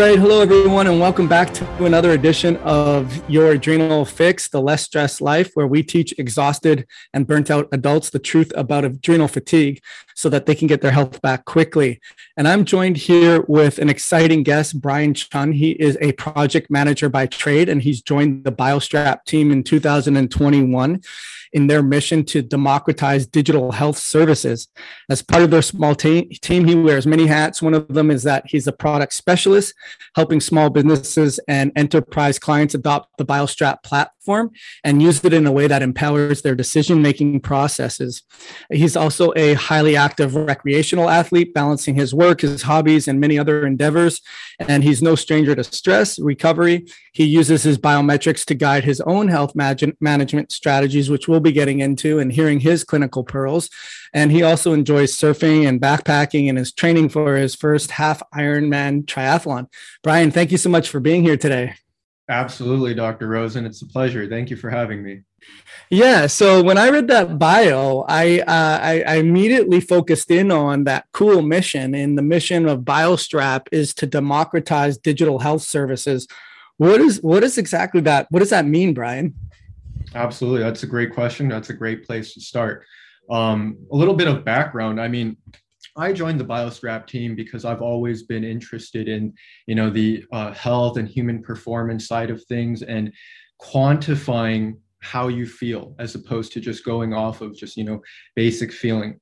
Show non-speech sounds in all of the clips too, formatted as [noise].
right, hello everyone, and welcome back to another edition of Your Adrenal Fix, the Less Stress Life, where we teach exhausted and burnt out adults the truth about adrenal fatigue so that they can get their health back quickly. And I'm joined here with an exciting guest, Brian Chun. He is a project manager by trade, and he's joined the BioStrap team in 2021 in their mission to democratize digital health services. As part of their small team, he wears many hats. One of them is that he's a product specialist, helping small businesses and enterprise clients adopt the BioStrap platform and use it in a way that empowers their decision making processes. He's also a highly active recreational athlete, balancing his work, his hobbies, and many other endeavors. And he's no stranger to stress, recovery. He uses his biometrics to guide his own health management strategies, which we'll be getting into and hearing his clinical pearls. And he also enjoys surfing and backpacking and is training for his first half Ironman triathlon. Brian, thank you so much for being here today. Absolutely, Dr. Rosen. It's a pleasure. Thank you for having me. Yeah. So when I read that bio, I, uh, I, I immediately focused in on that cool mission. And the mission of BioStrap is to democratize digital health services. What is what is exactly that? What does that mean, Brian? Absolutely. That's a great question. That's a great place to start. Um, a little bit of background. I mean, I joined the BioStrap team because I've always been interested in, you know, the uh, health and human performance side of things and quantifying how you feel as opposed to just going off of just, you know, basic feeling.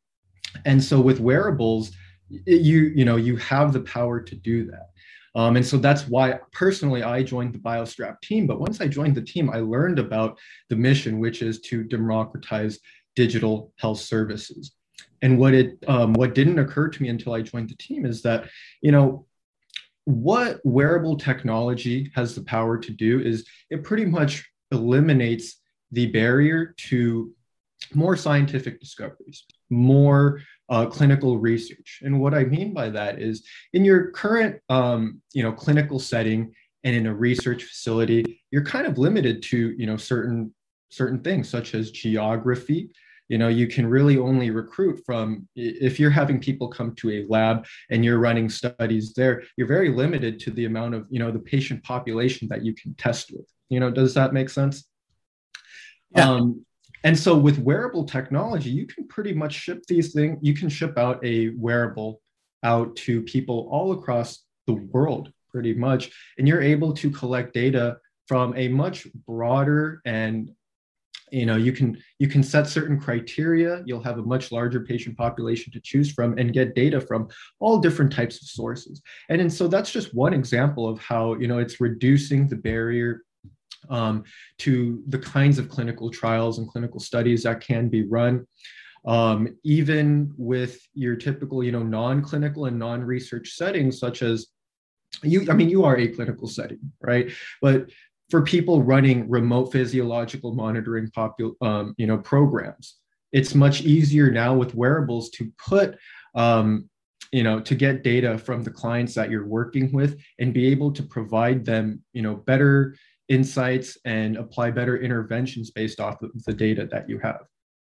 And so with wearables, you, you know, you have the power to do that. Um, and so that's why personally I joined the BioStrap team. But once I joined the team, I learned about the mission, which is to democratize digital health services. And what it um, what didn't occur to me until I joined the team is that you know what wearable technology has the power to do is it pretty much eliminates the barrier to more scientific discoveries, more uh, clinical research. And what I mean by that is in your current, um, you know, clinical setting and in a research facility, you're kind of limited to, you know, certain certain things such as geography. You know, you can really only recruit from if you're having people come to a lab and you're running studies there, you're very limited to the amount of, you know, the patient population that you can test with. You know, does that make sense? Yeah. Um, and so with wearable technology, you can pretty much ship these things, you can ship out a wearable out to people all across the world, pretty much. And you're able to collect data from a much broader and you know you can you can set certain criteria you'll have a much larger patient population to choose from and get data from all different types of sources and, and so that's just one example of how you know it's reducing the barrier um, to the kinds of clinical trials and clinical studies that can be run. Um, even with your typical, you know, non-clinical and non-research settings, such as you, I mean, you are a clinical setting, right? But for people running remote physiological monitoring, popu- um, you know, programs, it's much easier now with wearables to put um, you know to get data from the clients that you're working with and be able to provide them you know better insights and apply better interventions based off of the data that you have.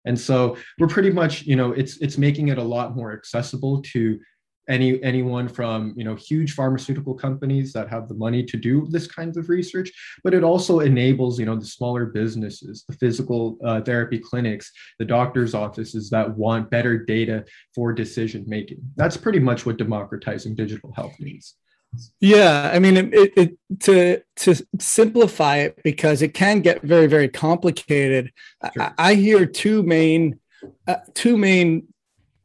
And so we're pretty much you know it's it's making it a lot more accessible to any anyone from you know huge pharmaceutical companies that have the money to do this kinds of research but it also enables you know the smaller businesses the physical uh, therapy clinics the doctors offices that want better data for decision making that's pretty much what democratizing digital health means yeah, I mean, it, it, to to simplify it because it can get very very complicated. Sure. I, I, hear two main uh, two main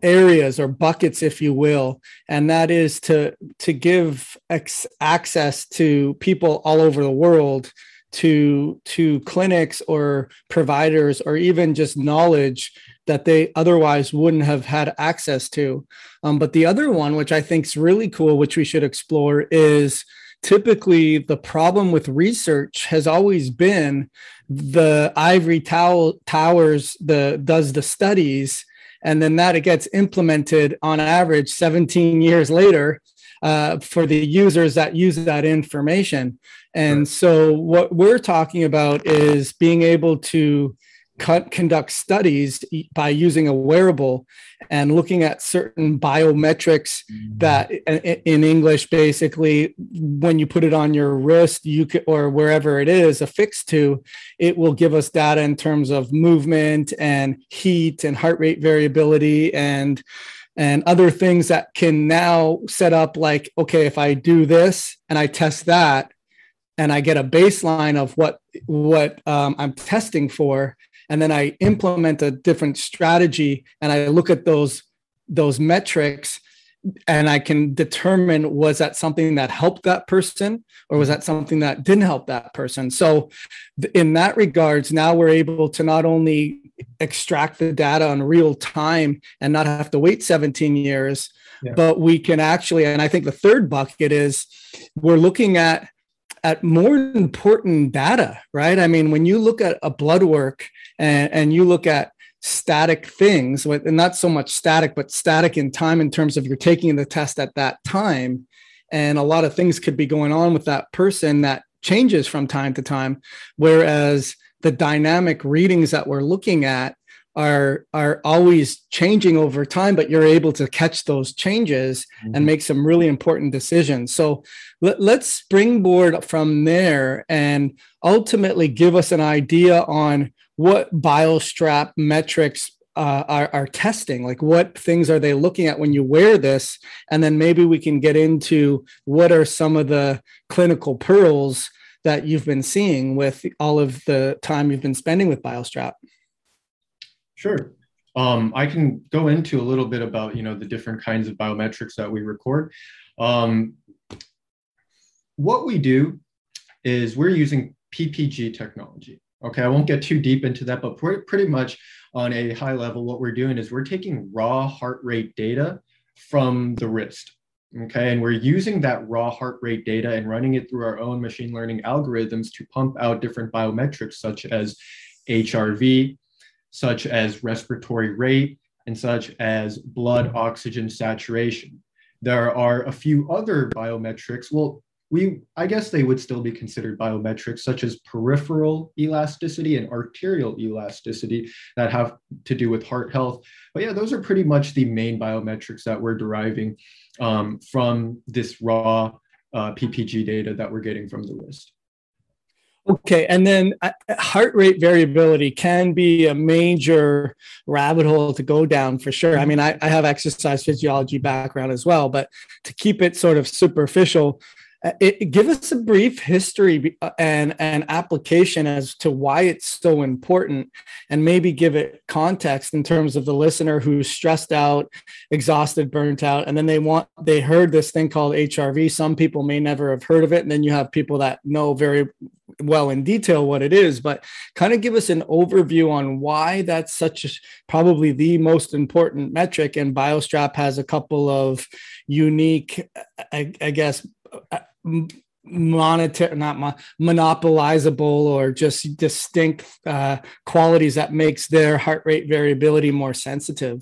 areas or buckets, if you will, and that is to to give ex- access to people all over the world to to clinics or providers or even just knowledge that they otherwise wouldn't have had access to. Um, but the other one, which I think is really cool, which we should explore, is typically the problem with research has always been the ivory tow- towers the does the studies and then that it gets implemented on average 17 years later uh, for the users that use that information. And so what we're talking about is being able to conduct studies by using a wearable and looking at certain biometrics that in english basically when you put it on your wrist you could or wherever it is affixed to it will give us data in terms of movement and heat and heart rate variability and and other things that can now set up like okay if i do this and i test that and i get a baseline of what what um, i'm testing for and then i implement a different strategy and i look at those those metrics and i can determine was that something that helped that person or was that something that didn't help that person so in that regards now we're able to not only extract the data in real time and not have to wait 17 years yeah. but we can actually and i think the third bucket is we're looking at at more important data right i mean when you look at a blood work and, and you look at static things and not so much static but static in time in terms of you're taking the test at that time. And a lot of things could be going on with that person that changes from time to time. Whereas the dynamic readings that we're looking at are are always changing over time but you're able to catch those changes mm-hmm. and make some really important decisions. So let, let's springboard from there and ultimately give us an idea on what biostrap metrics uh, are, are testing like what things are they looking at when you wear this and then maybe we can get into what are some of the clinical pearls that you've been seeing with all of the time you've been spending with BioStrap? Sure. Um, I can go into a little bit about you know the different kinds of biometrics that we record. Um, what we do is we're using PPG technology. Okay, I won't get too deep into that, but pretty much on a high level, what we're doing is we're taking raw heart rate data from the wrist. Okay, and we're using that raw heart rate data and running it through our own machine learning algorithms to pump out different biometrics such as HRV, such as respiratory rate, and such as blood oxygen saturation. There are a few other biometrics. Well, we I guess they would still be considered biometrics such as peripheral elasticity and arterial elasticity that have to do with heart health. But yeah, those are pretty much the main biometrics that we're deriving um, from this raw uh, PPG data that we're getting from the wrist. Okay, and then uh, heart rate variability can be a major rabbit hole to go down for sure. I mean, I, I have exercise physiology background as well, but to keep it sort of superficial, it, give us a brief history uh, and and application as to why it's so important and maybe give it context in terms of the listener who's stressed out exhausted burnt out and then they want they heard this thing called hrv some people may never have heard of it and then you have people that know very well in detail what it is. But kind of give us an overview on why that's such a, probably the most important metric and biostrap has a couple of unique I, I guess uh, monetary not mo- monopolizable or just distinct uh, qualities that makes their heart rate variability more sensitive.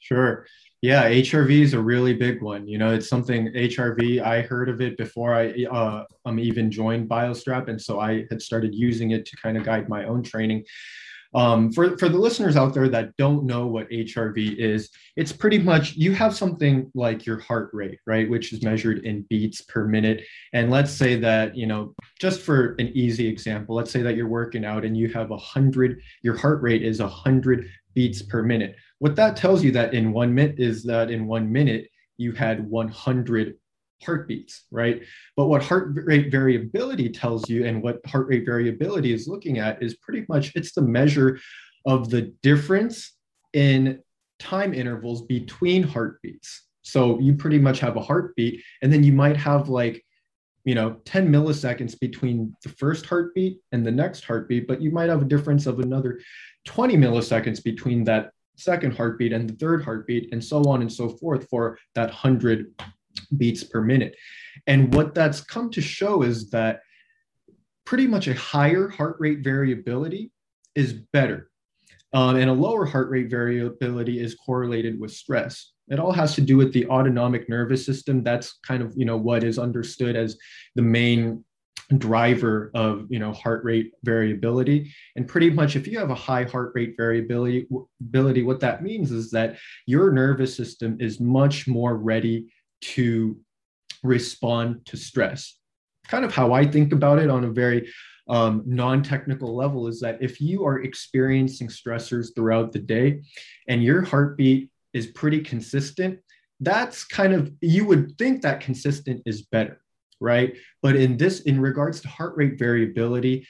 Sure. Yeah hrv is a really big one. You know it's something hrv i heard of it before i uh, um, even joined biostrap and so i had started using it to kind of guide my own training um, for, for the listeners out there that don't know what HRV is, it's pretty much you have something like your heart rate, right, which is measured in beats per minute. And let's say that, you know, just for an easy example, let's say that you're working out and you have a hundred, your heart rate is a hundred beats per minute. What that tells you that in one minute is that in one minute you had 100 heartbeats, right? But what heart rate variability tells you and what heart rate variability is looking at is pretty much it's the measure of the difference in time intervals between heartbeats. So you pretty much have a heartbeat and then you might have like you know 10 milliseconds between the first heartbeat and the next heartbeat but you might have a difference of another 20 milliseconds between that second heartbeat and the third heartbeat and so on and so forth for that 100 beats per minute. And what that's come to show is that pretty much a higher heart rate variability is better. Um, and a lower heart rate variability is correlated with stress. It all has to do with the autonomic nervous system. That's kind of you know what is understood as the main driver of you know heart rate variability and pretty much if you have a high heart rate variability ability what that means is that your nervous system is much more ready to respond to stress kind of how i think about it on a very um, non-technical level is that if you are experiencing stressors throughout the day and your heartbeat is pretty consistent that's kind of you would think that consistent is better right? But in this, in regards to heart rate variability,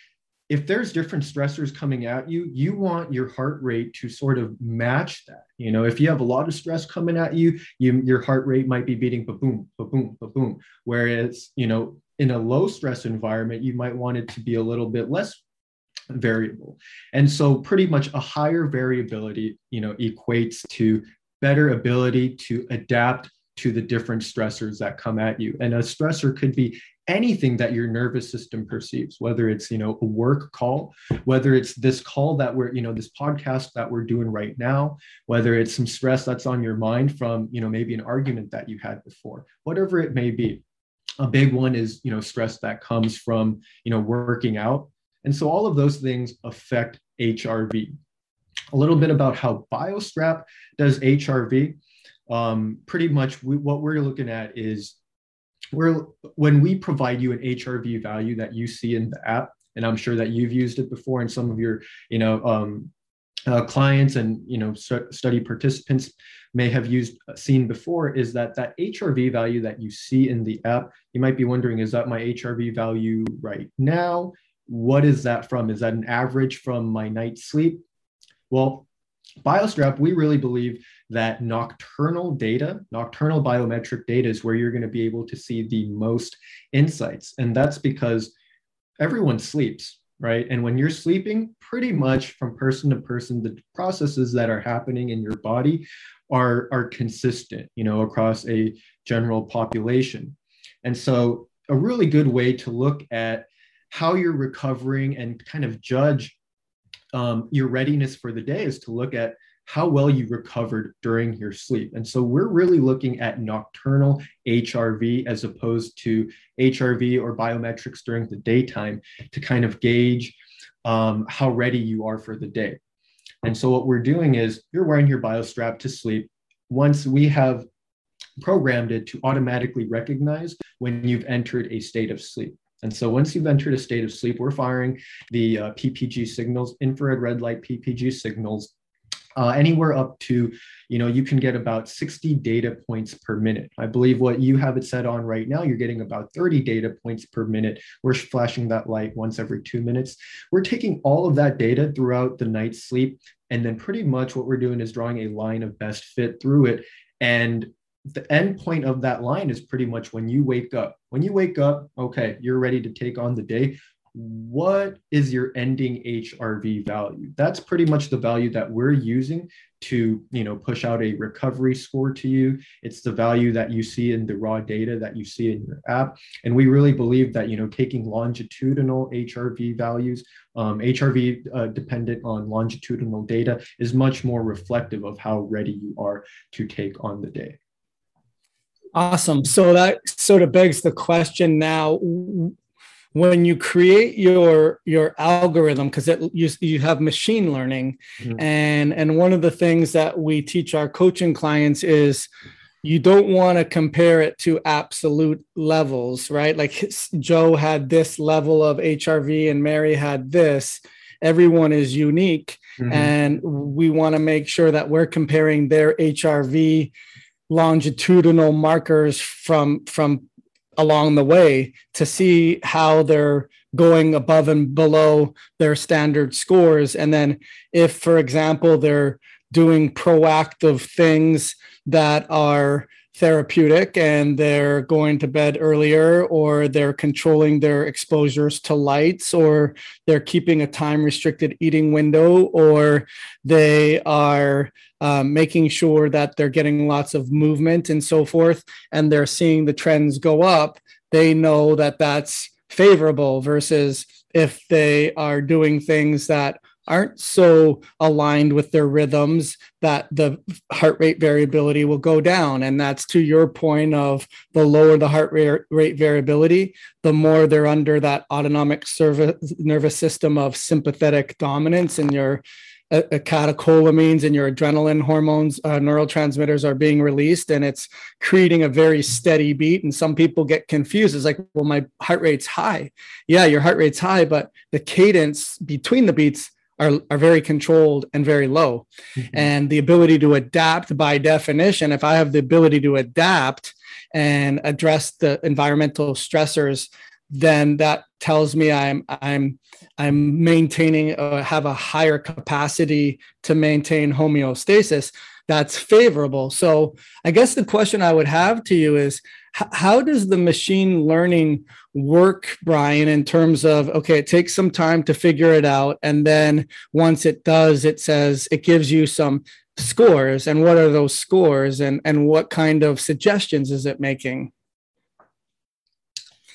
if there's different stressors coming at you, you want your heart rate to sort of match that. You know, if you have a lot of stress coming at you, you your heart rate might be beating ba boom, ba boom, ba boom. Whereas, you know, in a low stress environment, you might want it to be a little bit less variable. And so pretty much a higher variability, you know, equates to better ability to adapt to the different stressors that come at you. And a stressor could be anything that your nervous system perceives whether it's you know a work call whether it's this call that we're you know this podcast that we're doing right now whether it's some stress that's on your mind from you know maybe an argument that you had before whatever it may be. A big one is you know stress that comes from you know working out. And so all of those things affect hrv a little bit about how biostrap does hrv um, pretty much we, what we're looking at is we're when we provide you an HRV value that you see in the app, and I'm sure that you've used it before, and some of your you know um, uh, clients and you know study participants may have used uh, seen before is that that HRV value that you see in the app. You might be wondering, is that my HRV value right now? What is that from? Is that an average from my night's sleep? Well, Biostrap, we really believe that nocturnal data, nocturnal biometric data is where you're going to be able to see the most insights. And that's because everyone sleeps, right? And when you're sleeping, pretty much from person to person, the processes that are happening in your body are, are consistent, you know, across a general population. And so a really good way to look at how you're recovering and kind of judge um, your readiness for the day is to look at how well you recovered during your sleep. And so we're really looking at nocturnal HRV as opposed to HRV or biometrics during the daytime to kind of gauge um, how ready you are for the day. And so what we're doing is you're wearing your biostrap to sleep. Once we have programmed it to automatically recognize when you've entered a state of sleep. And so once you've entered a state of sleep, we're firing the uh, PPG signals, infrared red light PPG signals, uh, anywhere up to, you know, you can get about 60 data points per minute. I believe what you have it set on right now, you're getting about 30 data points per minute. We're flashing that light once every two minutes. We're taking all of that data throughout the night's sleep. And then pretty much what we're doing is drawing a line of best fit through it. And the end point of that line is pretty much when you wake up. When you wake up, okay, you're ready to take on the day. What is your ending HRV value? That's pretty much the value that we're using to, you know, push out a recovery score to you. It's the value that you see in the raw data that you see in your app. And we really believe that, you know, taking longitudinal HRV values, um, HRV uh, dependent on longitudinal data is much more reflective of how ready you are to take on the day. Awesome. So that sort of begs the question now when you create your your algorithm because you you have machine learning mm-hmm. and and one of the things that we teach our coaching clients is you don't want to compare it to absolute levels right like joe had this level of hrv and mary had this everyone is unique mm-hmm. and we want to make sure that we're comparing their hrv longitudinal markers from from along the way to see how they're going above and below their standard scores. And then if for example they're doing proactive things that are therapeutic and they're going to bed earlier or they're controlling their exposures to lights or they're keeping a time restricted eating window or they are um, making sure that they're getting lots of movement and so forth and they're seeing the trends go up they know that that's favorable versus if they are doing things that aren't so aligned with their rhythms that the heart rate variability will go down and that's to your point of the lower the heart rate variability the more they're under that autonomic nervous system of sympathetic dominance and your uh, catecholamines and your adrenaline hormones, uh, neurotransmitters are being released, and it's creating a very steady beat. And some people get confused. It's like, well, my heart rate's high. Yeah, your heart rate's high, but the cadence between the beats are, are very controlled and very low. Mm-hmm. And the ability to adapt by definition, if I have the ability to adapt and address the environmental stressors then that tells me I'm I'm I'm maintaining uh, have a higher capacity to maintain homeostasis. That's favorable. So I guess the question I would have to you is how does the machine learning work, Brian, in terms of okay, it takes some time to figure it out, and then once it does, it says it gives you some scores, and what are those scores, and and what kind of suggestions is it making?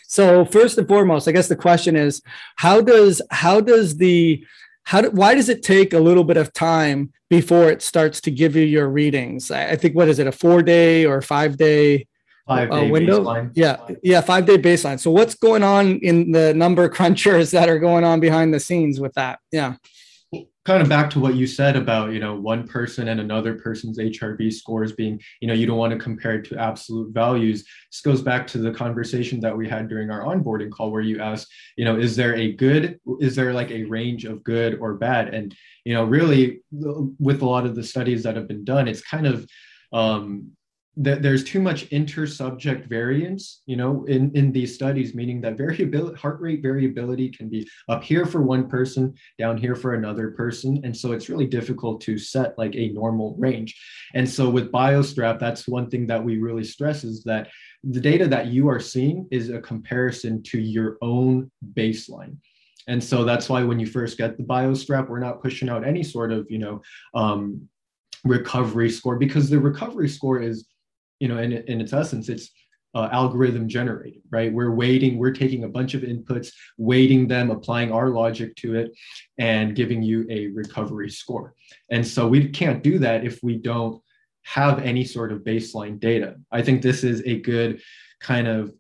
So first and foremost, I guess the question is, how does how does the how do, why does it take a little bit of time before it starts to give you your readings? I, I think what is it, a four day or five day five day uh, window? Baseline. Yeah, yeah, five day baseline. So what's going on in the number [laughs] crunchers that are going on behind the scenes with that? Yeah kind of back to what you said about you know one person and another person's hrv scores being you know you don't want to compare it to absolute values this goes back to the conversation that we had during our onboarding call where you asked you know is there a good is there like a range of good or bad and you know really with a lot of the studies that have been done it's kind of um, there's too much inter-subject variance, you know, in, in these studies, meaning that variability, heart rate variability can be up here for one person, down here for another person. And so it's really difficult to set like a normal range. And so with BioStrap, that's one thing that we really stress is that the data that you are seeing is a comparison to your own baseline. And so that's why when you first get the BioStrap, we're not pushing out any sort of, you know, um, recovery score because the recovery score is you know, in, in its essence, it's uh, algorithm generated, right? We're waiting, we're taking a bunch of inputs, weighting them, applying our logic to it, and giving you a recovery score. And so we can't do that if we don't have any sort of baseline data. I think this is a good kind of,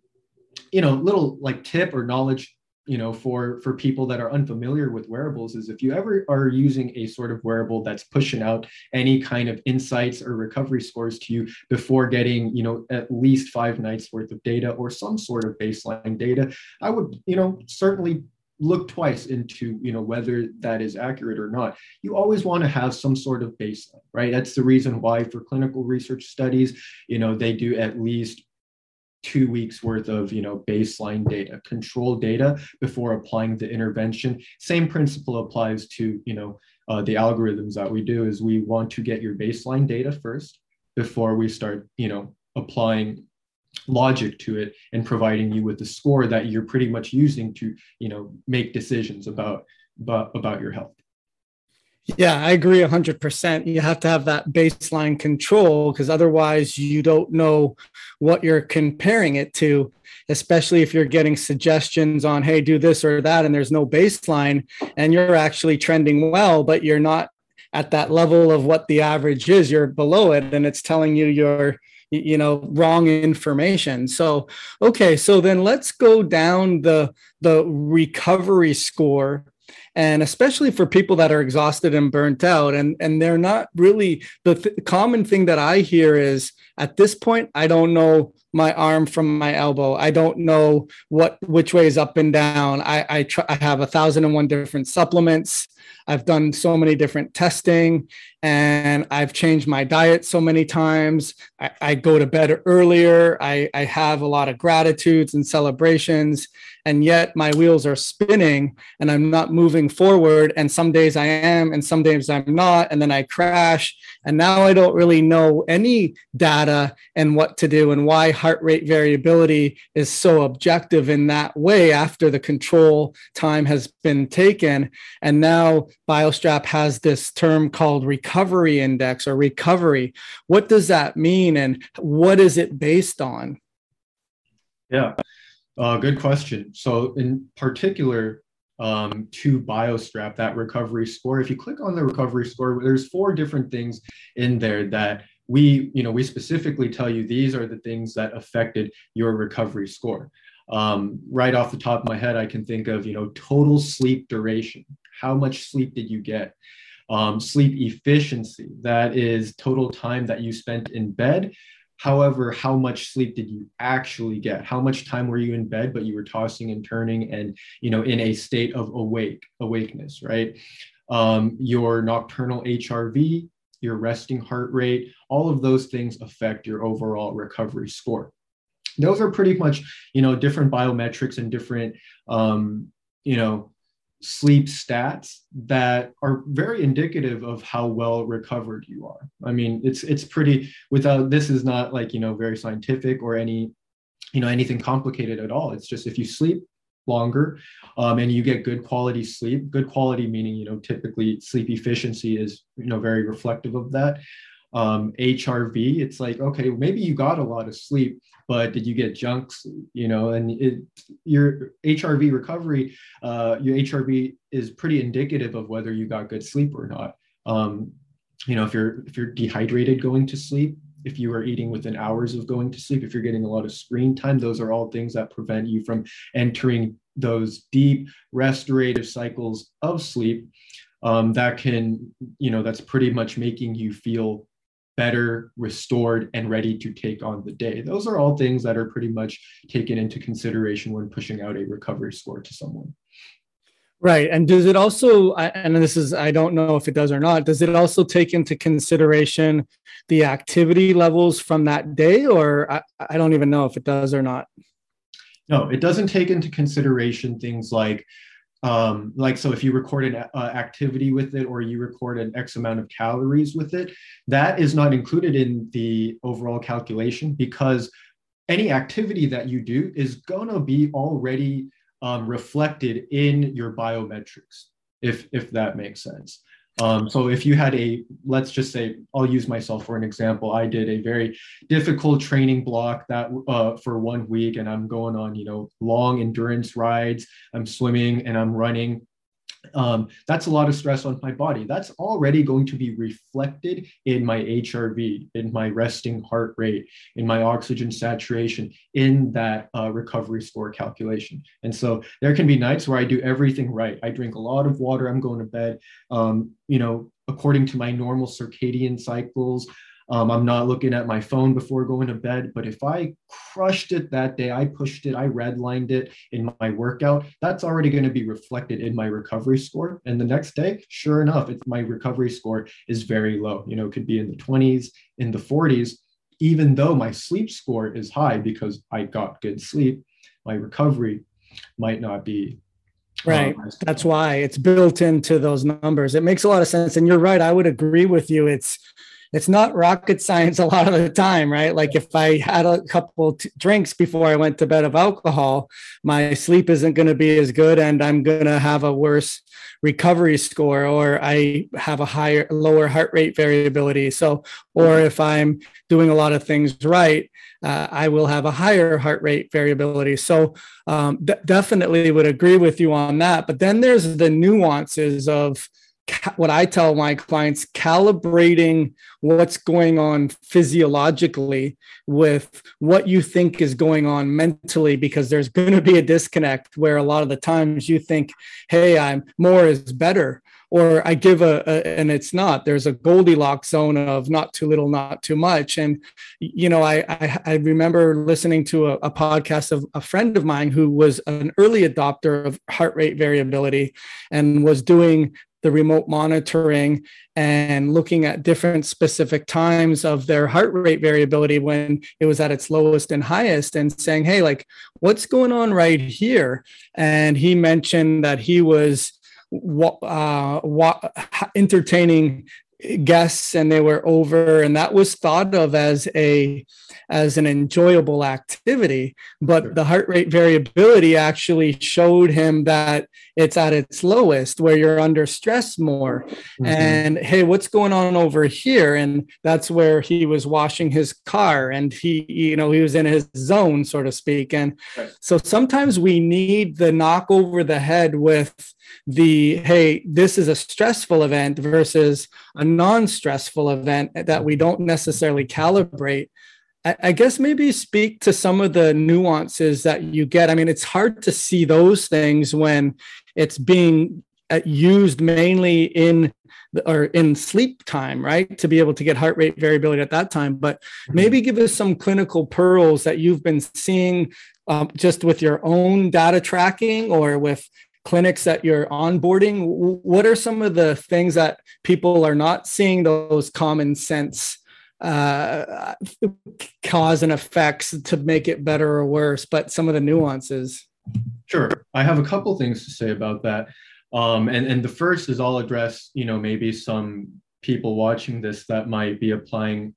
you know, little like tip or knowledge you know for for people that are unfamiliar with wearables is if you ever are using a sort of wearable that's pushing out any kind of insights or recovery scores to you before getting you know at least five nights worth of data or some sort of baseline data i would you know certainly look twice into you know whether that is accurate or not. You always want to have some sort of baseline right? That's the reason why for clinical research studies you know they do at least two weeks worth of you know baseline data control data before applying the intervention. Same principle applies to you know uh, the algorithms that we do is we want to get your baseline data first before we start you know applying logic to it and providing you with the score that you're pretty much using to you know make decisions about about, about your health yeah, I agree 100%. You have to have that baseline control because otherwise you don't know what you're comparing it to, especially if you're getting suggestions on, hey, do this or that, and there's no baseline and you're actually trending well, but you're not at that level of what the average is. You're below it and it's telling you you're you know wrong information so okay so then let's go down the the recovery score and especially for people that are exhausted and burnt out and and they're not really the th- common thing that i hear is at this point i don't know my arm from my elbow. I don't know what which way is up and down. I i, try, I have a thousand and one different supplements I've done so many different testing and I've changed my diet so many times. I, I, go to bed earlier. I, I have a lot of gratitudes and celebrations and yet my wheels are spinning and I'm not moving forward. And some days I am, and some days I'm not. And then I crash. And now I don't really know any data and what to do and why heart rate variability is so objective in that way after the control time has been taken. And now BioStrap has this term called recovery index or recovery. What does that mean? And what is it based on? Yeah. Uh, good question. So, in particular, um, to BioStrap, that recovery score. If you click on the recovery score, there's four different things in there that we, you know, we specifically tell you these are the things that affected your recovery score. Um, right off the top of my head, I can think of, you know, total sleep duration. How much sleep did you get? Um, sleep efficiency, that is total time that you spent in bed However, how much sleep did you actually get? How much time were you in bed, but you were tossing and turning and, you know, in a state of awake, awakeness, right? Um, your nocturnal HRV, your resting heart rate, all of those things affect your overall recovery score. Those are pretty much, you know, different biometrics and different, um, you know, sleep stats that are very indicative of how well recovered you are. I mean, it's it's pretty without this is not like, you know, very scientific or any you know anything complicated at all. It's just if you sleep longer um, and you get good quality sleep, good quality meaning, you know, typically sleep efficiency is, you know, very reflective of that um, HRV, it's like, okay, maybe you got a lot of sleep, but did you get junks? You know, and it, your HRV recovery, uh, your HRV is pretty indicative of whether you got good sleep or not. Um, you know, if you're if you're dehydrated going to sleep, if you are eating within hours of going to sleep, if you're getting a lot of screen time, those are all things that prevent you from entering those deep restorative cycles of sleep um, that can, you know, that's pretty much making you feel better, restored, and ready to take on the day. Those are all things that are pretty much taken into consideration when pushing out a recovery score to someone. Right. And does it also, and this is, I don't know if it does or not, does it also take into consideration the activity levels from that day? Or I, I don't even know if it does or not. No, it doesn't take into consideration things like um, like so if you record an uh, activity with it or you record an x amount of calories with it that is not included in the overall calculation because any activity that you do is going to be already um, reflected in your biometrics if if that makes sense um, so if you had a, let's just say, I'll use myself for an example. I did a very difficult training block that uh, for one week, and I'm going on, you know, long endurance rides. I'm swimming and I'm running um, that's a lot of stress on my body. That's already going to be reflected in my HRV, in my resting heart rate, in my oxygen saturation, in that uh, recovery score calculation. And so there can be nights where I do everything right. I drink a lot of water. I'm going to bed, um, you know, according to my normal circadian cycles. Um, I'm not looking at my phone before going to bed. But if I crushed it that day, I pushed it, I redlined it in my workout, that's already going to be reflected in my recovery score. And the next day, sure enough, it's my recovery score is very low. You know, it could be in the 20s, in the 40s, even though my sleep score is high because I got good sleep, my recovery might not be Right. That's why it's built into those numbers. It makes a lot of sense. And you're right. I would agree with you. It's it's not rocket science a lot of the time, right? Like if I had a couple t- drinks before I went to bed of alcohol, my sleep isn't going to be as good and I'm going to have a worse recovery score or I have a higher lower heart rate variability. So or if I'm doing a lot of things right, uh, I will have a higher heart rate variability. So um, d- definitely would agree with you on that. But then there's the nuances of what I tell my clients calibrating what's going on physiologically with what you think is going on mentally, because there's going to be a disconnect where a lot of the times you think, hey, I'm more is better. Or I give a, a and it's not. There's a Goldilocks zone of not too little, not too much. And you know, I I, I remember listening to a, a podcast of a friend of mine who was an early adopter of heart rate variability and was doing the remote monitoring and looking at different specific times of their heart rate variability when it was at its lowest and highest and saying hey like what's going on right here? And he mentioned that he was uh, entertaining guests and they were over and that was thought of as a as an enjoyable activity. But the heart rate variability actually showed him that it's at its lowest where you're under stress more. Mm-hmm. and hey what's going on over here? And that's where he was washing his car and he you know he was in his zone so to speak. And right. so sometimes we need the knock over the head with the hey this is a stressful event versus a non-stressful event that we don't necessarily calibrate I, guess maybe speak to some of the nuances that you get i mean it's hard to see those things when it's being uh, used mainly in or in sleep time, right? To be able to get heart rate variability at that time. But maybe give us some clinical pearls that you've been seeing um, just with your own data tracking or with clinics that you're onboarding what are some of the things that people are not seeing those common sense uh, cause and effects to make it better or worse but some of the nuances? Sure. I have a couple things to say about that. Um, and and the first is i'll address you know maybe some people watching this that might be applying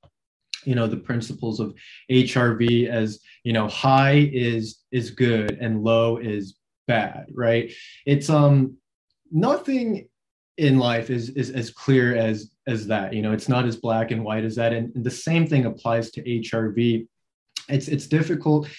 you know the principles of hrv as you know high is is good and low is bad, right? It's um nothing in life is is as clear as as that. You know, it's not as black and white as that. And, and the same thing applies to HRV. It's it's difficult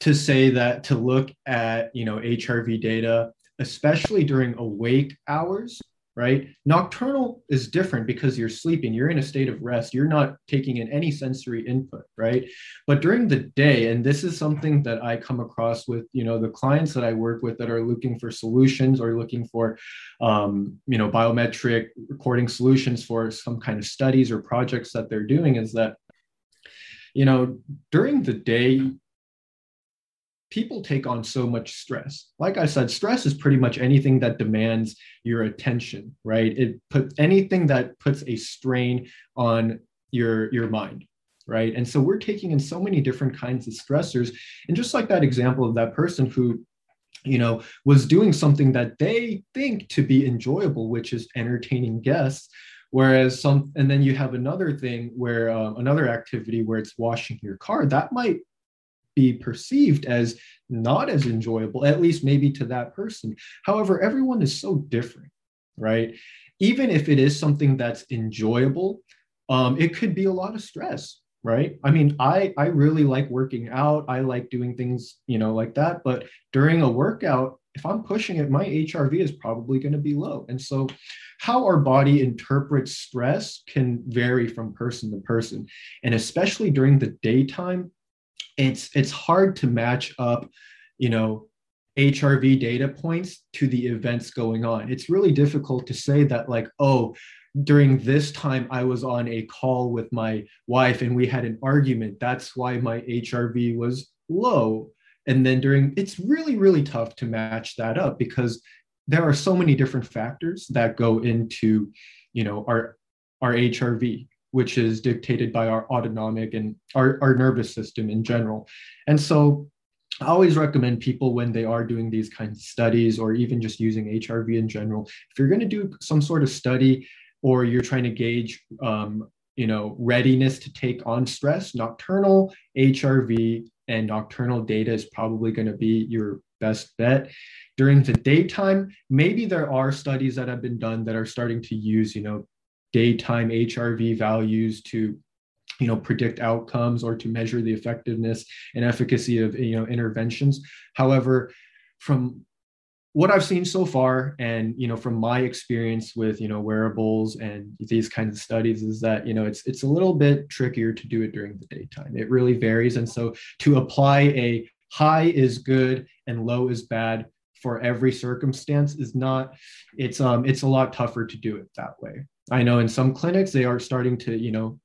to say that to look at you know HRV data, especially during awake hours, right? Nocturnal is different because you're sleeping, you're in a state of rest, you're not taking in any sensory input, right? But during the day, and this is something that I come across with, you know, the clients that I work with that are looking for solutions or looking for, um, you know, biometric recording solutions for some kind of studies or projects that they're doing is that, you know, during the day, people take on so much stress. Like I said, stress is pretty much anything that demands your attention, right? It put anything that puts a strain on your your mind, right? And so we're taking in so many different kinds of stressors. And just like that example of that person who you know was doing something that they think to be enjoyable which is entertaining guests whereas some and then you have another thing where uh, another activity where it's washing your car that might be perceived as not as enjoyable, at least maybe to that person. However, everyone is so different, right? Even if it is something that's enjoyable, um, it could be a lot of stress, right? I mean, I I really like working out. I like doing things, you know, like that. But during a workout, if I'm pushing it, my HRV is probably going to be low. And so, how our body interprets stress can vary from person to person. And especially during the daytime, it's it's hard to match up you know hrv data points to the events going on. It's really difficult to say that like oh during this time i was on a call with my wife and we had an argument. That's why my hrv was low. And then during it's really really tough to match that up because there are so many different factors that go into you know our our hrv which is dictated by our autonomic and our, our nervous system in general. And so I always recommend people when they are doing these kinds of studies or even just using HRV in general, if you're going to do some sort of study or you're trying to gauge, um, you know, readiness to take on stress, nocturnal HRV and nocturnal data is probably going to be your best bet. During the daytime, maybe there are studies that have been done that are starting to use, you know, daytime HRV values to you know predict outcomes or to measure the effectiveness and efficacy of you know interventions. However from what i've seen so far and you know from my experience with you know wearables and these kinds of studies is that you know it's it's a little bit trickier to do it during the daytime. It really varies. And so to apply a high is good and low is bad for every circumstance is not it's um it's a lot tougher to do it that way I know in some clinics they are starting to, you know,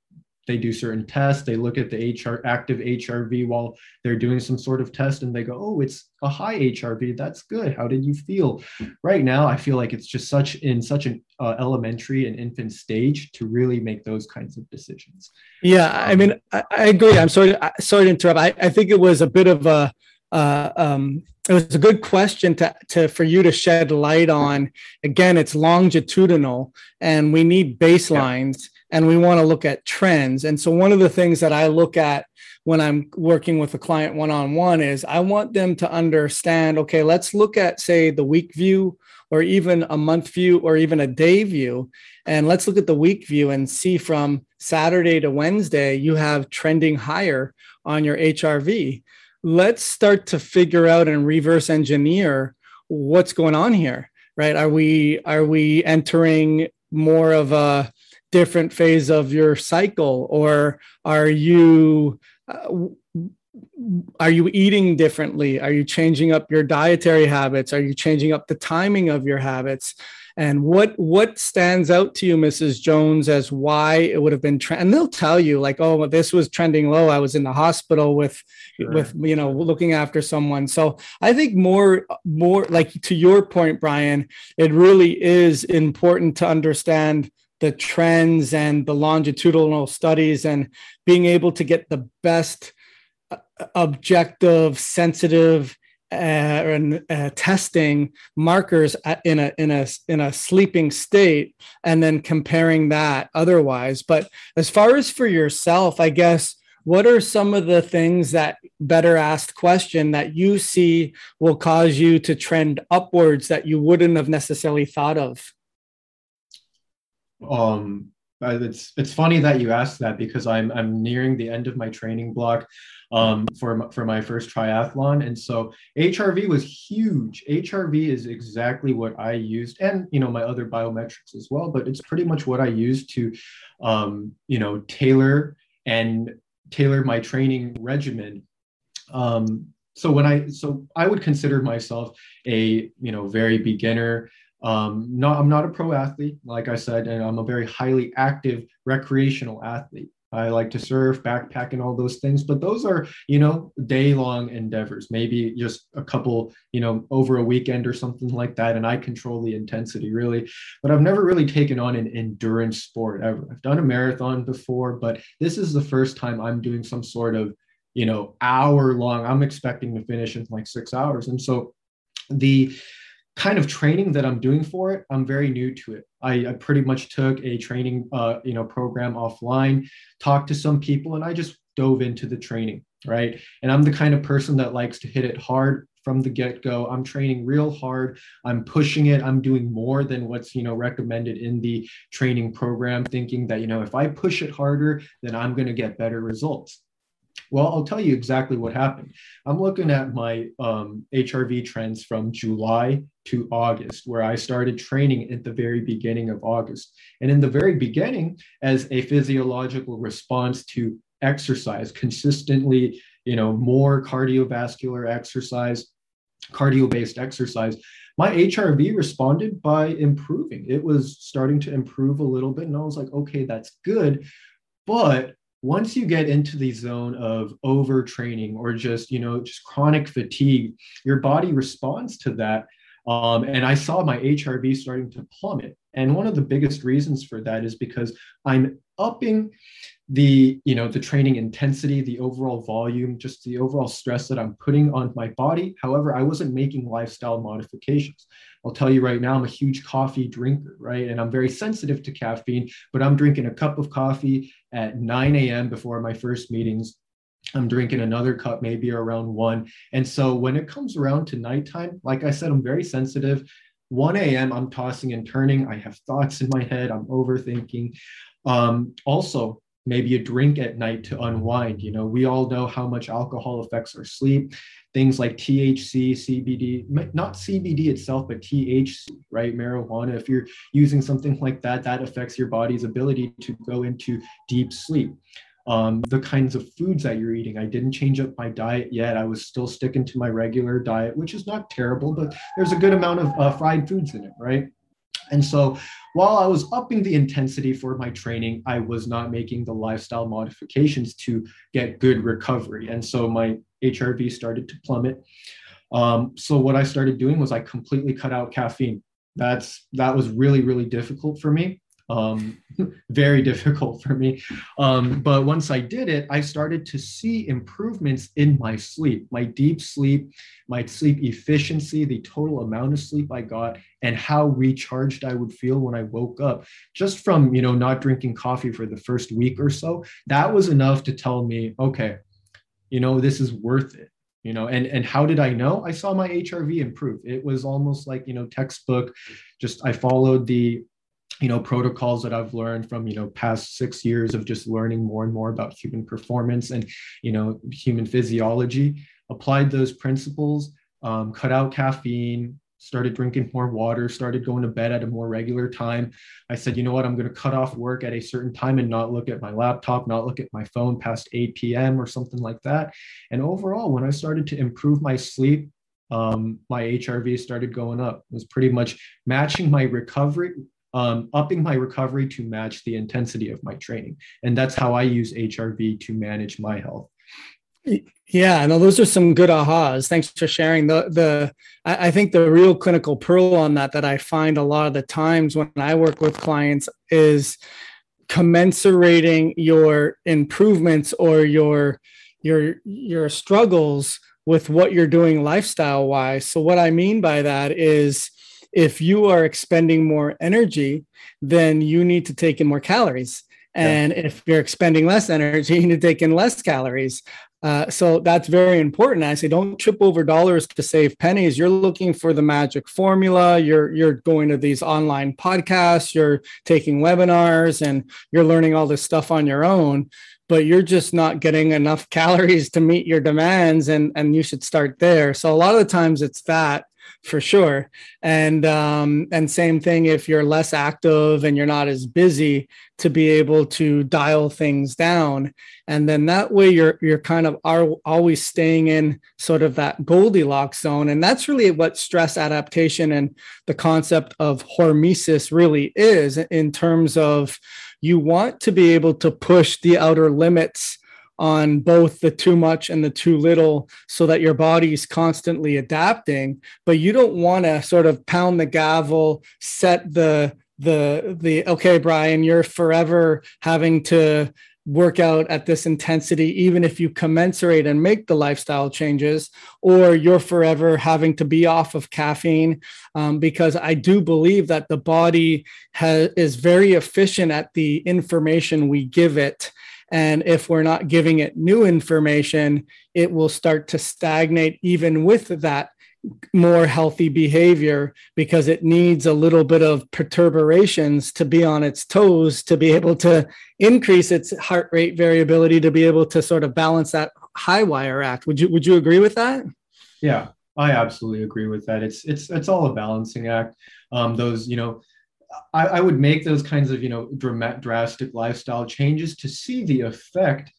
they do certain tests. They look at the HR active HRV while they're doing some sort of test, and they go, "Oh, it's a high HRV. That's good. How did you feel?" Right now, I feel like it's just such in such an uh, elementary and infant stage to really make those kinds of decisions. Yeah, I mean, I, I agree. I'm sorry. Sorry to interrupt. I, I think it was a bit of a uh, um, it was a good question to, to for you to shed light on. Again, it's longitudinal, and we need baselines, yeah. and we want to look at trends. And so, one of the things that I look at when I'm working with a client one on one is I want them to understand. Okay, let's look at say the week view, or even a month view, or even a day view, and let's look at the week view and see from Saturday to Wednesday you have trending higher on your HRV let's start to figure out and reverse engineer what's going on here right? Are we are we entering more of a different phase of your cycle or are you uh, are you eating differently? Are you changing up your dietary habits? Are you changing up the timing of your habits and what what stands out to you, Mrs. Jones, as why it would have been trend? And they'll tell you like, oh, this was trending low. I was in the hospital with sure. with you know looking after someone. So I think more more like to your point, Brian, it really is important to understand the trends and the longitudinal studies and being able to get the best uh, objective sensitive uh, and uh, testing markers in a in a in a sleeping state and then comparing that otherwise. But as far as for yourself i guess what are some of the things that better asked question that you see will cause you to trend upwards that you wouldn't have necessarily thought of? Um it's it's funny that you asked that because i'm i'm nearing the end of my training block um, for, for my first triathlon. And so HRV was huge. HRV is exactly what I used and, you know, my other biometrics as well, but it's pretty much what I used to, um, you know, tailor and tailor my training regimen. Um, so when I, so I would consider myself a, you know, very beginner, um, not, I'm not a pro athlete, like I said, and I'm a very highly active recreational athlete. I like to surf, backpack, and all those things. But those are, you know, day long endeavors, maybe just a couple, you know, over a weekend or something like that. And I control the intensity really. But I've never really taken on an endurance sport ever. I've done a marathon before, but this is the first time I'm doing some sort of, you know, hour long. I'm expecting to finish in like six hours. And so the, kind of training that I'm doing for it, I'm very new to it. I, I pretty much took a training, uh, you know, program offline, talked to some people, and I just dove into the training, right? And I'm the kind of person that likes to hit it hard from the get-go. I'm training real hard. I'm pushing it. I'm doing more than what's, you know, recommended in the training program, thinking that, you know, if I push it harder, then I'm going to get better results. Well, I'll tell you exactly what happened. I'm looking at my um, HRV trends from July to August, where I started training at the very beginning of August. And in the very beginning, as a physiological response to exercise, consistently, you know, more cardiovascular exercise, cardio based exercise, my HRV responded by improving. It was starting to improve a little bit. And I was like, okay, that's good. But once you get into the zone of overtraining or just you know just chronic fatigue your body responds to that um, and i saw my hrv starting to plummet. And one of the biggest reasons for that is because i'm upping the you know the training intensity the overall volume just the overall stress that i'm putting on my body however i wasn't making lifestyle modifications i'll tell you right now i'm a huge coffee drinker right and i'm very sensitive to caffeine but i'm drinking a cup of coffee at 9 a.m before my first meetings I'm drinking another cup maybe around one. And so when it comes around to nighttime, like I said, I'm very sensitive. 1 a.m., I'm tossing and turning. I have thoughts in my head. I'm overthinking. Um, also, maybe a drink at night to unwind. You know, we all know how much alcohol affects our sleep. Things like THC, CBD, not CBD itself, but THC, right? Marijuana. If you're using something like that, that affects your body's ability to go into deep sleep. Um, the kinds of foods that you're eating. I didn't change up my diet yet. I was still sticking to my regular diet, which is not terrible, but there's a good amount of uh, fried foods in it, right? And so while I was upping the intensity for my training, I was not making the lifestyle modifications to get good recovery. And so my HRV started to plummet. Um, so what I started doing was I completely cut out caffeine. That's that was really really difficult for me. Um, [laughs] very difficult for me. Um, but once I did it, I started to see improvements in my sleep, my deep sleep, my sleep efficiency, the total amount of sleep I got, and how recharged I would feel when I woke up. Just from you know not drinking coffee for the first week or so, that was enough to tell me, okay, you know this is worth it you know and and how did i know i saw my hrv improve it was almost like you know textbook just i followed the you know protocols that i've learned from you know past six years of just learning more and more about human performance and you know human physiology applied those principles um, cut out caffeine started drinking more water started going to bed at a more regular time. I said you know what? I'm going to cut off work at a certain time and not look at my laptop not look at my phone past 8 p.m or something like that. And overall when i started to improve my sleep um, my hrv started going up. It was pretty much matching my recovery um, upping my recovery to match the intensity of my training. And that's how I use HRV to manage my health. Yeah, no, those are some good ahas. Thanks for sharing. The the I, think the real clinical pearl on that that I find a lot of the times when I work with clients is commensurating your improvements or your your your struggles with what you're doing lifestyle wise. So what I mean by that is if you are expending more energy, then you need to take in more calories. And yeah. if you're expending less energy, [laughs] you need to take in less calories. Uh, so that's very important. I say, don't trip over dollars to save pennies. You're looking for the magic formula. You're you're going to these online podcasts. You're taking webinars, and you're learning all this stuff on your own. But you're just not getting enough [laughs] calories to meet your demands, and and you should start there. So a lot of the times it's that for sure. And um, and same thing if you're less active and you're not as busy to be able to dial things down. And then that way you're you're kind of are always staying in sort of that goldilocks zone. And that's really what stress adaptation and the concept of hormesis really is in terms of you want to be able to push the outer limits on both the too much and the too little so that your body's constantly adapting but you don't want to sort of pound the gavel set the the the okay brian you're forever having to work out at this intensity even if you commensurate and make the lifestyle changes or you're forever having to be off of caffeine um, because i do believe that the body has, is very efficient at the information we give it and if we're not giving it new information, it will start to stagnate even with that more healthy behavior because it needs a little bit of perturbations to be on its toes to be able to increase its heart rate variability to be able to sort of balance that high wire act. Would you would you agree with that? Yeah i absolutely agree with that. It's it's it's all a balancing act. Um those you know I, I, would make those kinds of you know dramatic, drastic lifestyle changes to see the effect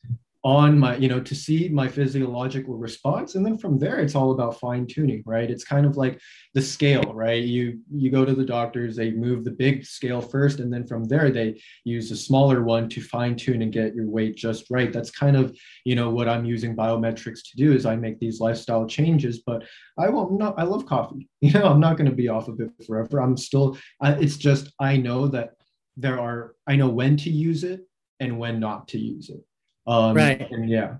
on my you know to see my physiological response. And then from there it's all about fine tuning right? It's kind of like the scale right? You you go to the doctors they move the big scale first and then from there they use a smaller one to fine tune and get your weight just right. That's kind of you know what i'm using biometrics to do is i make these lifestyle changes but i won't not i love coffee. [laughs] You know i'm not going to be off of it forever. I'm still it's just i know that there are i know when to use it and when not to use it um, right. Yeah.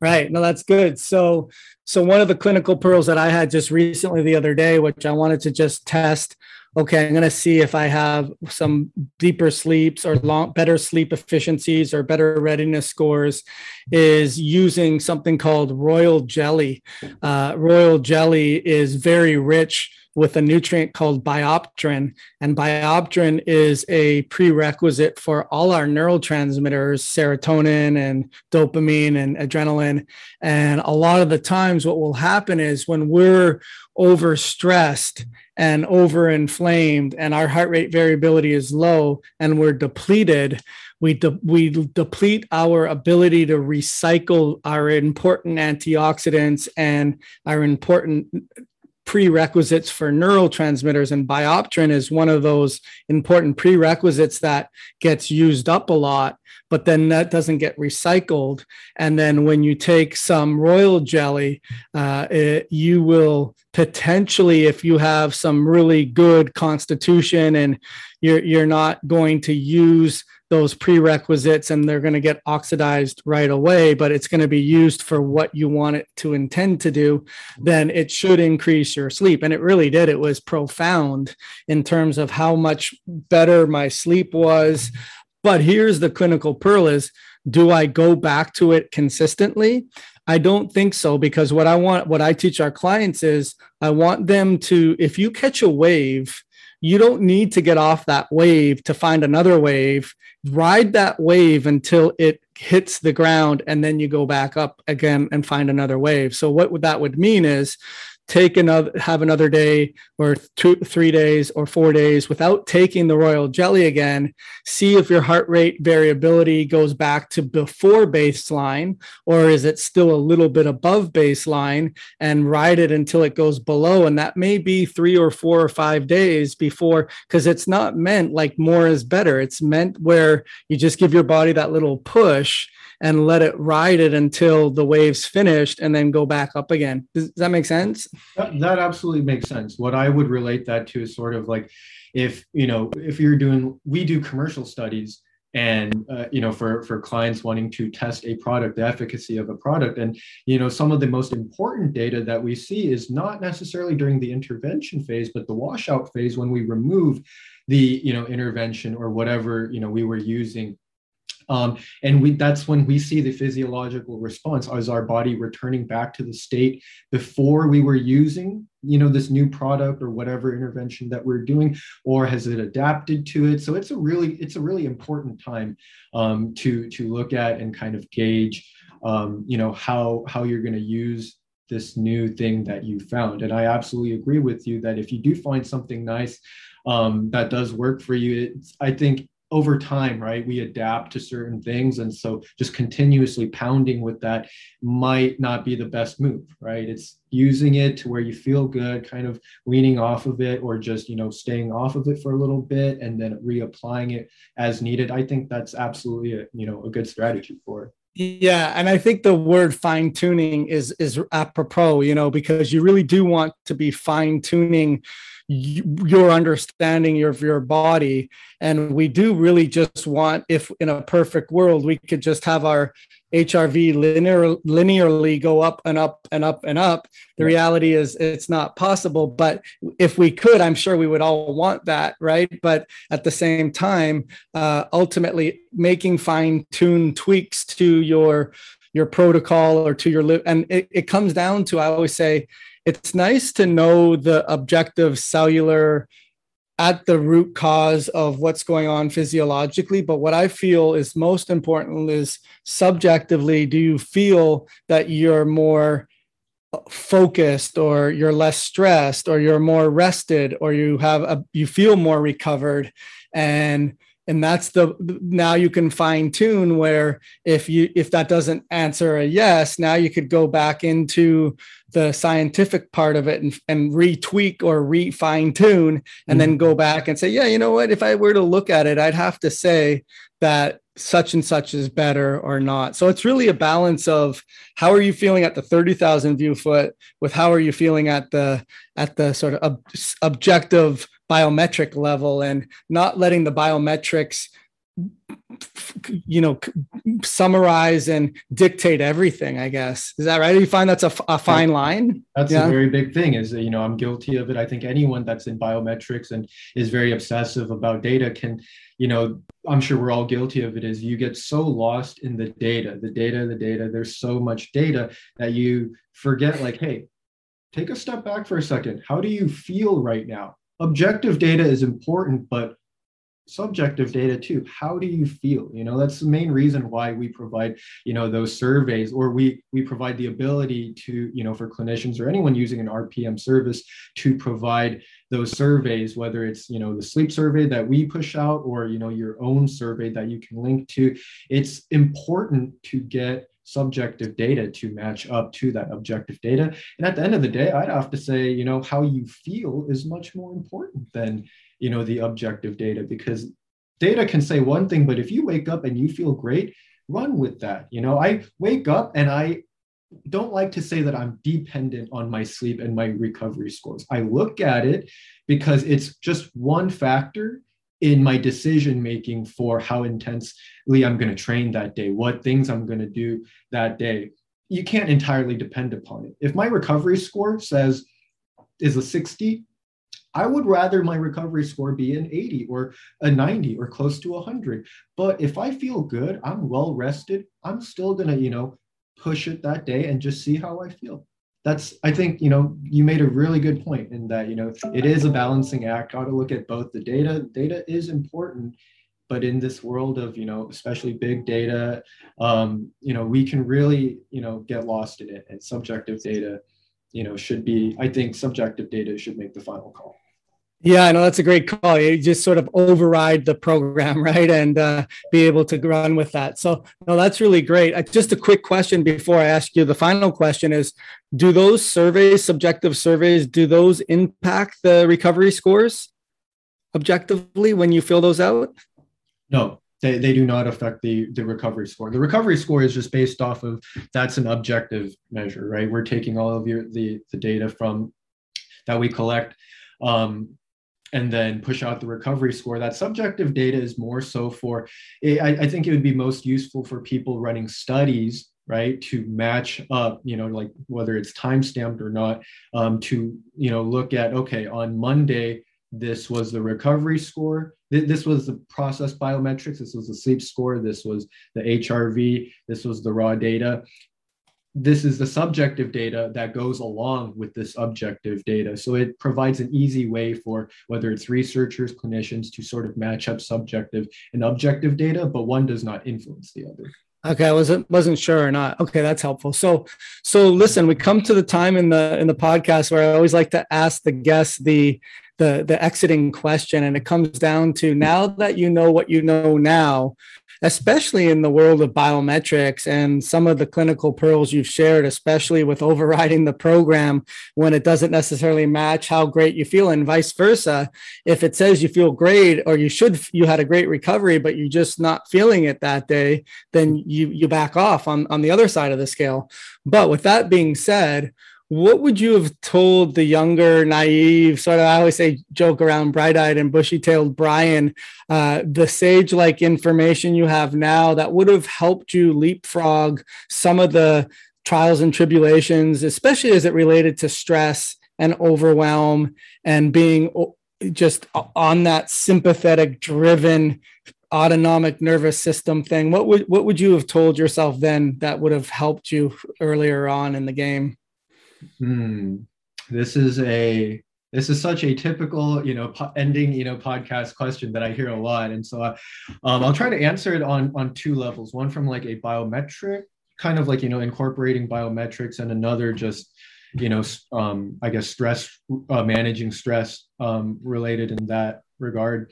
Right. No, that's good. So, so one of the clinical pearls that I had just recently the other day, which I wanted to just test. Okay, I'm going to see if I have some deeper sleeps or long, better sleep efficiencies or better readiness scores. Is using something called royal jelly. Uh, royal jelly is very rich with a nutrient called biopterin. And biopterin is a prerequisite for all our neurotransmitters, serotonin and dopamine and adrenaline. And a lot of the times, what will happen is when we're overstressed and overinflamed and our heart rate variability is low and we're depleted, we, de- we deplete our ability to recycle our important antioxidants and our important prerequisites for neurotransmitters and biopterin is one of those important prerequisites that gets used up a lot but then that doesn't get recycled. And then when you take some royal jelly uh, it, you will potentially if you have some really good constitution and you're you're not going to use those prerequisites and they're going to get oxidized right away, but it's going to be used for what you want it to intend to do, then it should increase your sleep. And it really did. It was profound in terms of how much better my sleep was. But here's the clinical pearl is do I go back to it consistently? I don't think so because what I want, what I teach our clients is I want them to, if you catch a wave, you don't need to get off that wave to find another wave. Ride that wave until it hits the ground and then you go back up again and find another wave. So what that would mean is take another have another day or two three days or four days without taking the royal jelly again see if your heart rate variability goes back to before baseline or is it still a little bit above baseline and ride it until it goes below. And that may be three or four or five days before because it's not meant like more is better. It's meant where you just give your body that little push and let it ride it until the wave's finished and then go back up again. Does, does that make sense? That, that absolutely makes sense. What I would relate that to is sort of like if, you know, if you're doing, we do commercial studies and uh, you know for for clients wanting to test a product the efficacy of a product and you know some of the most important data that we see is not necessarily during the intervention phase but the washout phase when we remove the you know intervention or whatever you know we were using um, and we, that's when we see the physiological response as our body returning back to the state before we were using, you know, this new product or whatever intervention that we're doing, or has it adapted to it? So it's a really, it's a really important time um, to to look at and kind of gauge, um, you know, how how you're going to use this new thing that you found. And I absolutely agree with you that if you do find something nice um, that does work for you, I think over time, right, we adapt to certain things. And so just continuously pounding with that might not be the best move, right? It's using it to where you feel good, kind of weaning off of it, or just, you know, staying off of it for a little bit and then reapplying it as needed. I think that's absolutely a, you know, a good strategy for it. Yeah, and I think the word fine tuning is is apropos, you know, because you really do want to be fine tuning your understanding of your body. And we do really just want if in a perfect world we could just have our hrv linear, linearly go up and up and up and up. The reality is it's not possible but if we could i'm sure we would all want that right? But at the same time uh, ultimately making fine-tuned tweaks to your your protocol or to your and it, it comes down to i always say it's nice to know the objective cellular at the root cause of what's going on physiologically but what i feel is most important is subjectively do you feel that you're more focused or you're less stressed or you're more rested or you have a you feel more recovered? And and that's the now you can fine tune where if you if that doesn't answer a yes now you could go back into the scientific part of it and, and retweak or refine tune and mm-hmm. then go back and say yeah you know what if i were to look at it i'd have to say that such and such is better or not so it's really a balance of how are you feeling at the 30000 view foot with how are you feeling at the at the sort of ob- objective biometric level and not letting the biometrics you know summarize and dictate everything i guess. Is that right? Do you find that's a, a fine line? that's yeah. a very big thing is you know i'm guilty of it. I think anyone that's in biometrics and is very obsessive about data can you know i'm sure we're all guilty of it is you get so lost in the data the data the data. There's so much data that you forget like hey take a step back for a second. How do you feel right now? Objective data is important, but subjective data too. How do you feel? You know that's the main reason why we provide you know those surveys or we we provide the ability to you know for clinicians or anyone using an rpm service to provide those surveys whether it's you know the sleep survey that we push out or you know your own survey that you can link to. It's important to get subjective data to match up to that objective data. And at the end of the day, I'd have to say, you know, how you feel is much more important than, you know, the objective data because data can say one thing, but if you wake up and you feel great, run with that. You know, I wake up and I don't like to say that I'm dependent on my sleep and my recovery scores. I look at it because it's just one factor in my decision making for how intensely I'm going to train that day, what things I'm going to do that day. You can't entirely depend upon it. If my recovery score says is a 60, I would rather my recovery score be an 80 or a 90 or close to 100. But if I feel good, I'm well rested, I'm still going to, you know, push it that day and just see how I feel. That's, I think, you know, you made a really good point in that, you know, it is a balancing act. Got to look at both the data. Data is important, but in this world of, you know, especially big data, um, you know, we can really, you know, get lost in it. And subjective data, you know, should be, I think subjective data should make the final call. Yeah, I know that's a great call. You just sort of override the program, [laughs] right, and uh, be able to run with that. So, no, that's really great. Uh, just a quick question before I ask you the final question is: Do those surveys, subjective surveys, do those impact the recovery scores objectively when you fill those out? No, they, they do not affect the the recovery score. The recovery score is just based off of that's an objective measure, right? We're taking all of your the the data from that we collect um, and then push out the recovery score. That subjective data is more so for, I, I think it would be most useful for people running studies right to match up you know like whether it's time stamped or not um, to you know look at okay on monday this was the recovery score. This was the process biometrics. This was the sleep score. This was the hrv this was the raw data this is the subjective data that goes along with this objective data. So it provides an easy way for whether it's researchers, clinicians to sort of match up subjective and objective data, but one does not influence the other. Okay, I wasn't wasn't sure or not. Okay, that's helpful. So, so listen, we come to the time in the in the podcast where I always like to ask the guests the the the exiting question, and it comes down to now that you know what you know now, especially in the world of biometrics and some of the clinical pearls you've shared, especially with overriding the program when it doesn't necessarily match how great you feel, and vice versa. If it says you feel great or you should, you had a great recovery, but you're just not feeling it that day, then you you back off on on the other side of the scale. But with that being said, what would you have told the younger, naive, sort of, I always say, joke around, bright eyed and bushy tailed Brian, uh, the sage like information you have now that would have helped you leapfrog some of the trials and tribulations, especially as it related to stress and overwhelm and being just on that sympathetic driven autonomic nervous system thing? What would what would you have told yourself then that would have helped you earlier on in the game Hmm. This is a this is such a typical you know po- ending you know podcast question that I hear a lot, and so uh, um, I'll try to answer it on on two levels. One from like a biometric kind of like you know incorporating biometrics, and another just you know um, I guess stress uh, managing stress um, related in that regard.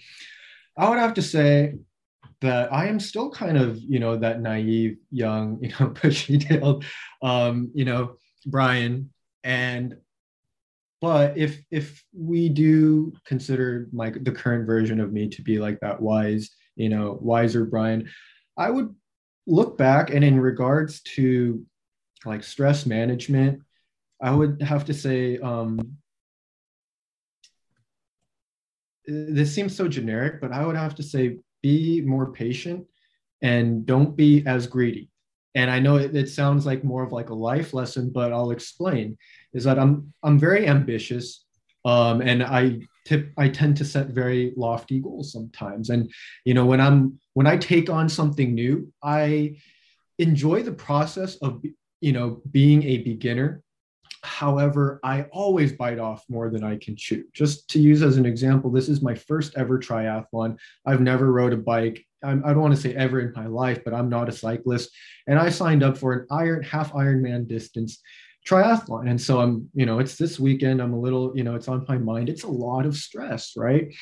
I would have to say that I am still kind of, you know, that naive, young, [laughs] you know, pushy tailed, um, you know, Brian and but if if we do consider my the current version of me to be like that wise you know wiser brian i would look back and in regards to like stress management i would have to say um this seems so generic but i would have to say be more patient and don't be as greedy and I know it, it, sounds like more of like a life lesson, but I'll explain. Is that I'm I'm very ambitious, um, and I tip I tend to set very lofty goals sometimes. And you know when I'm when I take on something new, I enjoy the process of you know being a beginner. However, I always bite off more than I can chew. Just to use as an example, this is my first ever triathlon. I've never rode a bike I'm, I do not want to say ever in my life, but I'm not a cyclist. And I signed up for an iron half Ironman distance triathlon. And so I'm, you know, it's this weekend. I'm a little, you know, it's on my mind. It's a lot of stress, right?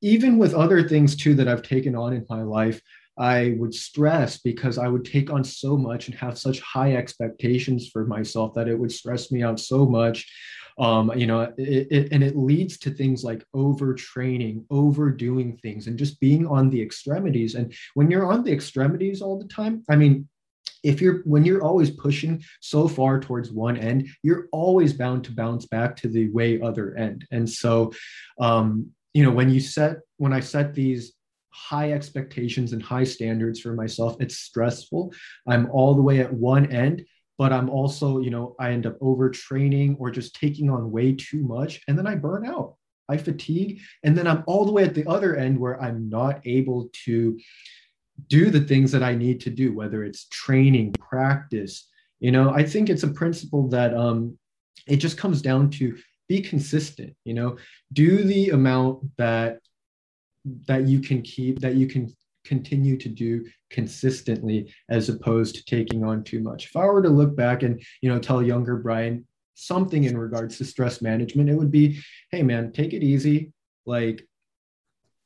Even with other things too that I've taken on in my life, I would stress because I would take on so much and have such high expectations for myself that it would stress me out so much. Um, you know, it, it, and it leads to things like overtraining, overdoing things, and just being on the extremities. And when you're on the extremities all the time, I mean, if you're when you're always pushing so far towards one end you're always bound to bounce back to the way other end and so um you know when you set when i set these high expectations and high standards for myself it's stressful i'm all the way at one end but i'm also you know i end up overtraining or just taking on way too much and then i burn out i fatigue and then i'm all the way at the other end where i'm not able to do the things that I need to do, whether it's training, practice. You know, I think it's a principle that um, it just comes down to be consistent. You know, do the amount that that you can keep, that you can continue to do consistently, as opposed to taking on too much. If I were to look back and you know tell younger Brian something in regards to stress management, it would be, hey man, take it easy, like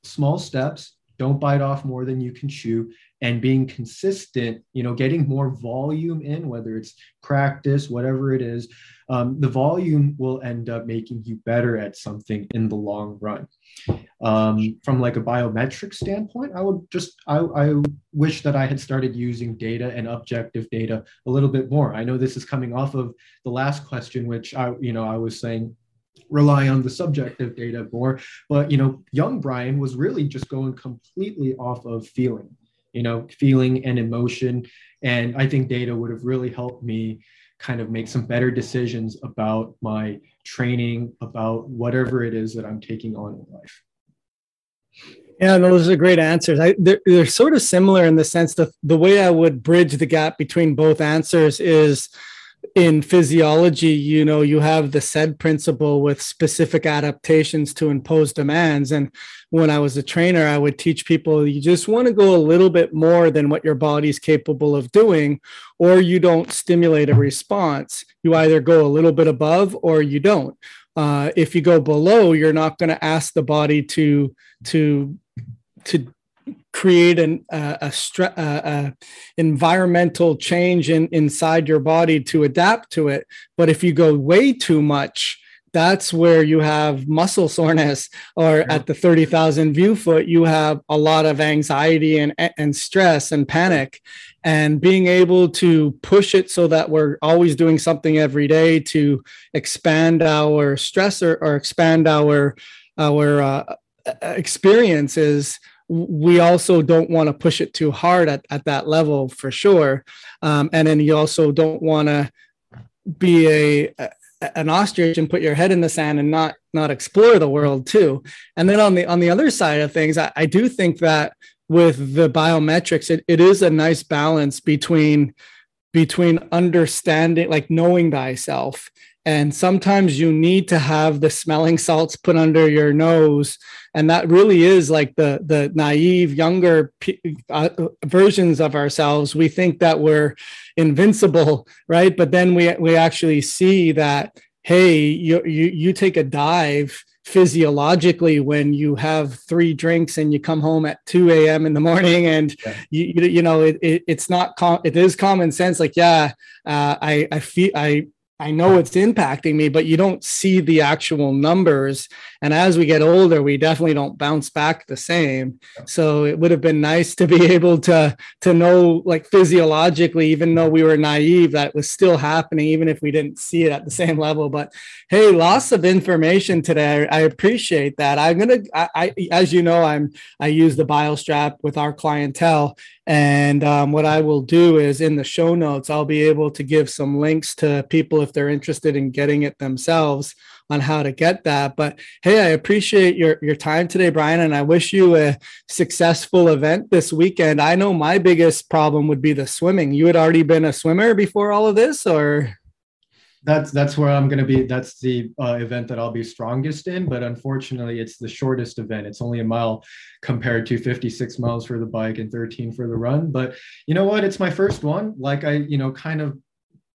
small steps. Don't bite off more than you can chew and being consistent you know getting more volume in whether it's practice whatever it is um, the volume will end up making you better at something in the long run. Um, from like a biometric standpoint i would just I, I wish that i had started using data and objective data a little bit more. I know this is coming off of the last question which i you know i was saying rely on the subjective data more. But you know, young Brian was really just going completely off of feeling, you know, feeling and emotion. And I think data would have really helped me kind of make some better decisions about my training, about whatever it is that I'm taking on in life. Yeah, those are great answers. I, they're, they're sort of similar in the sense that the way I would bridge the gap between both answers is in physiology, you know, you have the SAID principle with specific adaptations to impose demands. And when I was a trainer, I would teach people you just want to go a little bit more than what your body's capable of doing, or you don't stimulate a response. You either go a little bit above or you don't. Uh, if you go below, you're not going to ask the body to to to create an uh, a, stre- uh, uh, environmental change in inside your body to adapt to it but if you go way too much that's where you have muscle soreness [laughs] or yeah. at the 30,000 view foot you have a lot of anxiety and and stress and panic and being able to push it so that we're always doing something every day to expand our stressor or expand our our uh, experiences we also don't want to push it too hard at, at that level for sure. Um, and then you also don't want to be a, a, an ostrich and put your head in the sand and not not explore the world too. And then on the on the other side of things, I, I do think that with the biometrics, it, it is a nice balance between between understanding like knowing thyself and sometimes you need to have the smelling salts put under your nose. And that really is like the the naive younger uh, versions of ourselves. We think that we're invincible right? But then we we actually see that hey you you, you take a dive physiologically when you have three drinks and you come home at 2 a.m in the morning and yeah. you, you know it, it, it's not com- it is common sense. Like yeah uh, i i feel i I know it's impacting me, but you don't see the actual numbers. And as we get older, we definitely don't bounce back the same. So it would have been nice to be [laughs] able to to know, like physiologically, even though we were naive, that was still happening, even if we didn't see it at the [laughs] same level. But hey, lots of information today. I, appreciate that. I'm gonna, I, I, as you know, I'm I use the BioStrap with our clientele, and um, what I will do is in the show notes, I'll be able to give some links to people if they're interested in getting it themselves on how to get that. But hey, I appreciate your, your time today, Brian, and I wish you a successful event this weekend. I know my biggest problem would be the swimming. You had already been a swimmer before all of this, or? that's that's where I'm going to be. That's the uh, event that I'll be strongest in. But unfortunately, it's the shortest event. It's only a mile compared to 56 miles for the bike and 13 for the run. But you know what? It's my first one. Like I, you know, kind of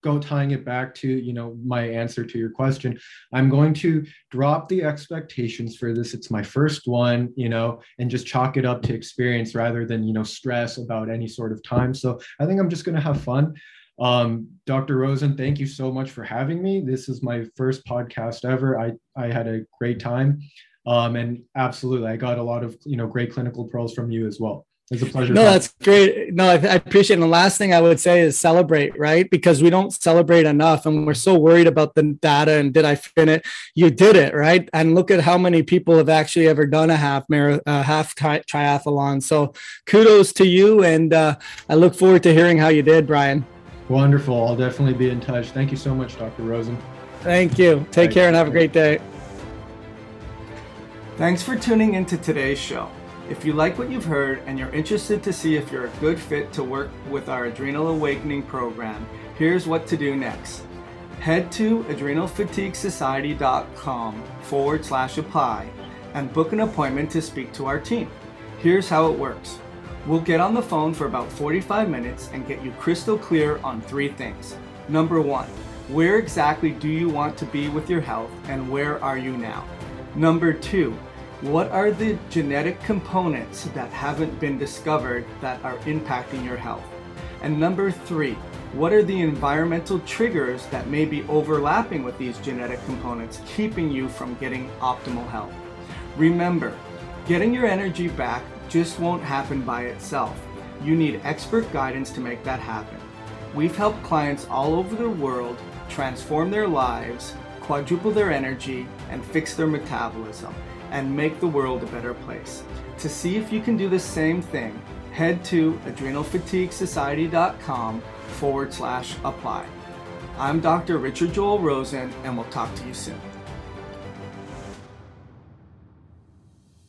go tying it back to you know my answer to your question i'm going to drop the expectations for this. It's my first one you know and just chalk it up to experience rather than you know stress about any sort of time. So i think i'm just going to have fun. Um, dr rosen thank you so much for having me. This is my first podcast ever. I i had a great time. Um, and absolutely i got a lot of you know great clinical pearls from you as well it's a pleasure. No, that's great. No, I, I appreciate. It. And the last thing I would say is celebrate, right? Because we don't celebrate enough, and we're so worried about the data and did I fin it? You did it, right? And look at how many people have actually ever done a half marathon, uh, half tri- triathlon. So kudos to you, and uh, I look forward to hearing how you did, Brian. Wonderful. I'll definitely be in touch. Thank you so much, Dr. Rosen. Thank you. Take Thank care and have a great day. Thanks for tuning into today's show. If you like what you've heard and you're interested to see if you're a good fit to work with our Adrenal Awakening program, here's what to do next. Head to adrenalfatiguesociety.com forward slash apply and book an appointment to speak to our team. Here's how it works. We'll get on the phone for about 45 minutes and get you crystal clear on three things. Number one, where exactly do you want to be with your health and where are you now? Number two, what are the genetic components that haven't been discovered that are impacting your health? And number three, what are the environmental triggers that may be overlapping with these genetic components, keeping you from getting optimal health? Remember, getting your energy back just won't happen by itself. You need expert guidance to make that happen. We've helped clients all over the world transform their lives, quadruple their energy, and fix their metabolism and make the world a better place. To see if you can do the same thing, head to adrenalfatiguesociety.com forward slash apply. I'm Dr. Richard Joel Rosen, and we'll talk to you soon.